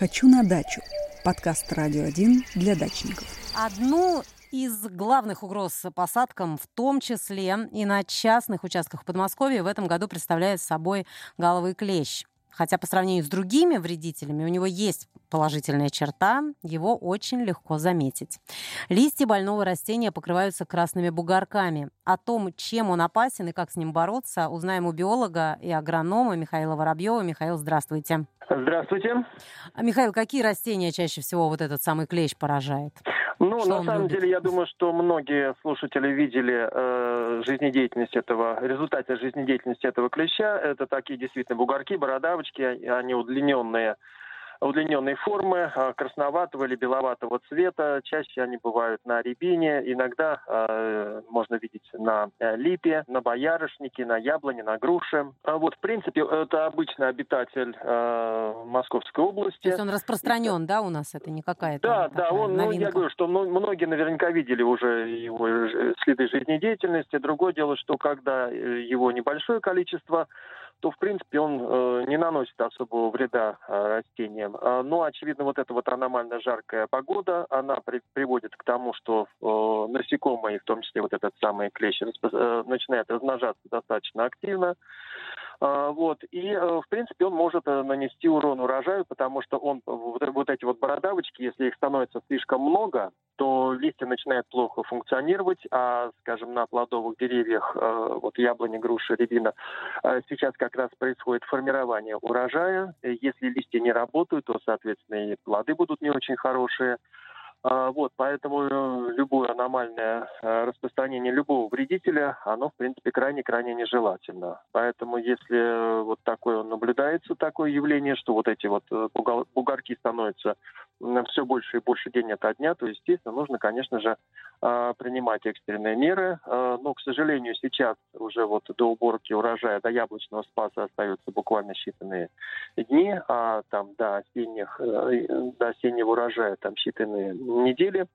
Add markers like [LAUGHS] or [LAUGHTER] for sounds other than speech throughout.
«Хочу на дачу» – подкаст «Радио 1» для дачников. Одну из главных угроз посадкам, в том числе и на частных участках в Подмосковье, в этом году представляет собой галовый клещ. Хотя по сравнению с другими вредителями у него есть положительная черта, его очень легко заметить. Листья больного растения покрываются красными бугорками. О том, чем он опасен и как с ним бороться, узнаем у биолога и агронома Михаила Воробьева. Михаил, здравствуйте. Здравствуйте. Михаил, какие растения чаще всего вот этот самый клещ поражает? Ну, что на самом любит? деле, я думаю, что многие слушатели видели э, жизнедеятельность этого, результаты жизнедеятельности этого клеща. Это такие действительно бугорки, бородавочки, они удлиненные удлиненной формы, а, красноватого или беловатого цвета. Чаще они бывают на рябине, иногда э, можно видеть на э, липе, на боярышнике, на яблоне, на груше. А вот, в принципе, это обычный обитатель э, Московской области. То есть он распространен, да, у нас? Это не какая-то Да, да, он, ну, я говорю, что многие наверняка видели уже его следы жизнедеятельности. Другое дело, что когда его небольшое количество, то, в принципе, он э, не наносит особого вреда э, растениям. Э, но, очевидно, вот эта вот аномально жаркая погода, она при, приводит к тому, что э, насекомые, в том числе вот этот самый клещ, э, начинает размножаться достаточно активно. А, вот. И, э, в принципе, он может э, нанести урон урожаю, потому что он, вот, вот эти вот бородавочки, если их становится слишком много, то листья начинают плохо функционировать, а, скажем, на плодовых деревьях, э, вот яблони, груши, рябина, сейчас как раз происходит формирование урожая. Если листья не работают, то, соответственно, и плоды будут не очень хорошие. А, вот, поэтому э, любое аномальное э, распространение любого вредителя, оно, в принципе, крайне-крайне нежелательно. Поэтому, если э, вот такое наблюдается, такое явление, что вот эти вот бугорки становятся все больше и больше день ото дня, то, естественно, нужно, конечно же, а, принимать экстренные меры. Но, к сожалению, сейчас уже вот до уборки урожая, до яблочного спаса остаются буквально считанные дни, а там до осенних, до осеннего урожая там считанные недели.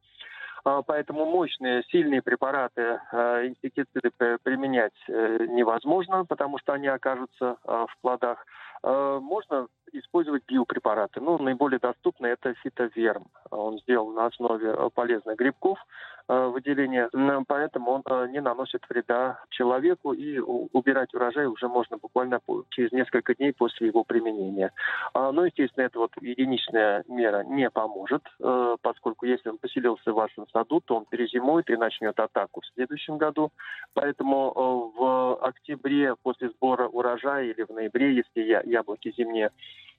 А, поэтому мощные, сильные препараты, а, инсектициды применять э, невозможно, потому что они окажутся а, в плодах. Можно использовать биопрепараты. Ну, наиболее доступный это фитоверм. Он сделан на основе э, полезных грибков э, выделения, поэтому он э, не наносит вреда человеку, и убирать урожай уже можно буквально через несколько дней после его применения. А, Но, ну, естественно, это вот единичная мера не поможет, поскольку если он поселился в вашем саду, то он перезимует и начнет атаку в следующем году. Поэтому в октябре после сбора урожая или в ноябре, если яблоки зимние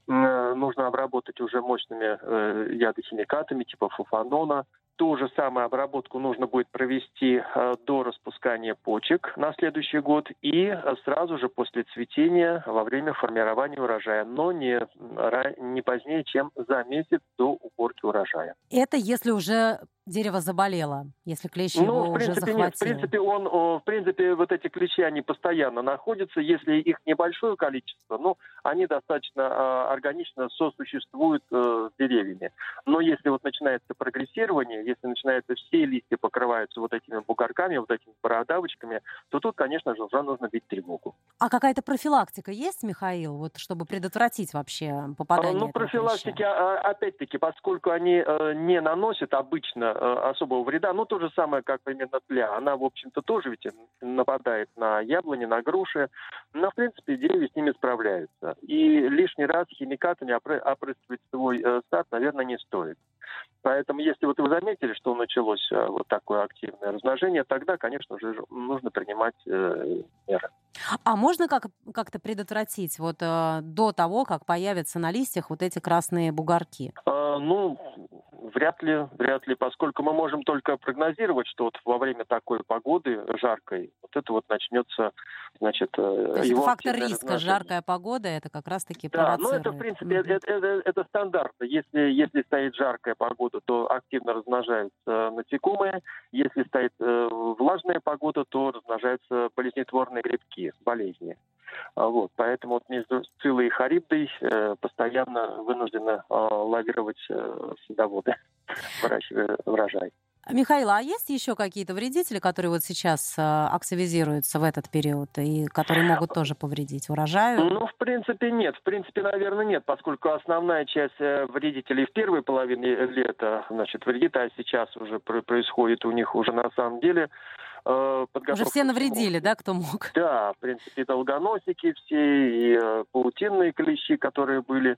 нужно обработать уже мощными э, ядохимикатами типа фуфанона. Ту же самую обработку нужно будет провести э, до распускания почек на следующий год и сразу же после цветения во время формирования урожая, но не, не позднее, чем за месяц до уборки урожая. Это если уже дерево заболело, если клещ ну, его в принципе, уже захватил? Нет, в принципе, он, в принципе, вот эти клещи, они постоянно находятся. Если их небольшое количество, ну, они достаточно э, органично сосуществуют э, с деревьями. Но если вот начинается прогрессирование, если начинается все листья покрываются вот этими бугорками, вот этими бородавочками, то тут, конечно же, уже нужно бить тревогу. А какая-то профилактика есть, Михаил, вот, чтобы предотвратить вообще попадание? Ну, профилактики, а, опять-таки, поскольку они э, не наносят обычно особого вреда. Ну, то же самое, как примерно тля. Она, в общем-то, тоже ведь нападает на яблони, на груши. Но, в принципе, деревья с ними справляются. И лишний раз химикатами опрыскивать свой э, сад, наверное, не стоит. Поэтому, если вот вы заметили, что началось э, вот такое активное размножение, тогда, конечно же, нужно принимать э, меры. А можно как- как-то предотвратить вот э, до того, как появятся на листьях вот эти красные бугорки? Э, ну, Вряд ли, вряд ли, поскольку мы можем только прогнозировать, что вот во время такой погоды жаркой, вот это вот начнется, значит, э, То есть его фактор риска, жаркая погода, это как раз-таки Да, ну это, в принципе, это, это, это стандартно. Если, если стоит жаркая погода, то активно размножаются насекомые. Если стоит э, влажная погода, то размножаются болезнетворные грибки, болезни. А вот, поэтому вот между Сцилой и Харибдой э, постоянно вынуждены э, лавировать э, садоводы, [LAUGHS] выращивая урожай. Михаил, а есть еще какие-то вредители, которые вот сейчас э, активизируются в этот период и которые могут тоже повредить урожаю? Ну, в принципе, нет. В принципе, наверное, нет, поскольку основная часть вредителей в первой половине лета, значит, вредит, а сейчас уже происходит у них уже на самом деле э, Уже все навредили, да, кто мог? [LAUGHS] Да, в принципе, долгоносики все, и э, паутинные клещи, которые были.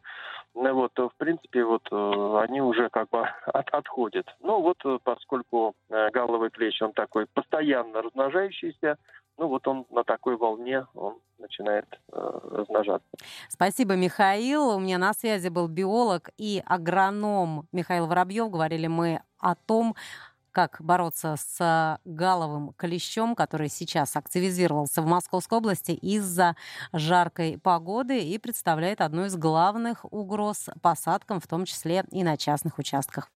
Ну, вот, в принципе, вот э, они уже как бы [LAUGHS] от, отходят. Ну вот, э, поскольку э, галловый клещ, он такой постоянно размножающийся, ну вот он на такой волне, он начинает э, размножаться. Спасибо, Михаил. У меня на связи был биолог и агроном Михаил Воробьев. Говорили мы о том, как бороться с галовым клещом, который сейчас активизировался в Московской области из-за жаркой погоды и представляет одну из главных угроз посадкам, в том числе и на частных участках.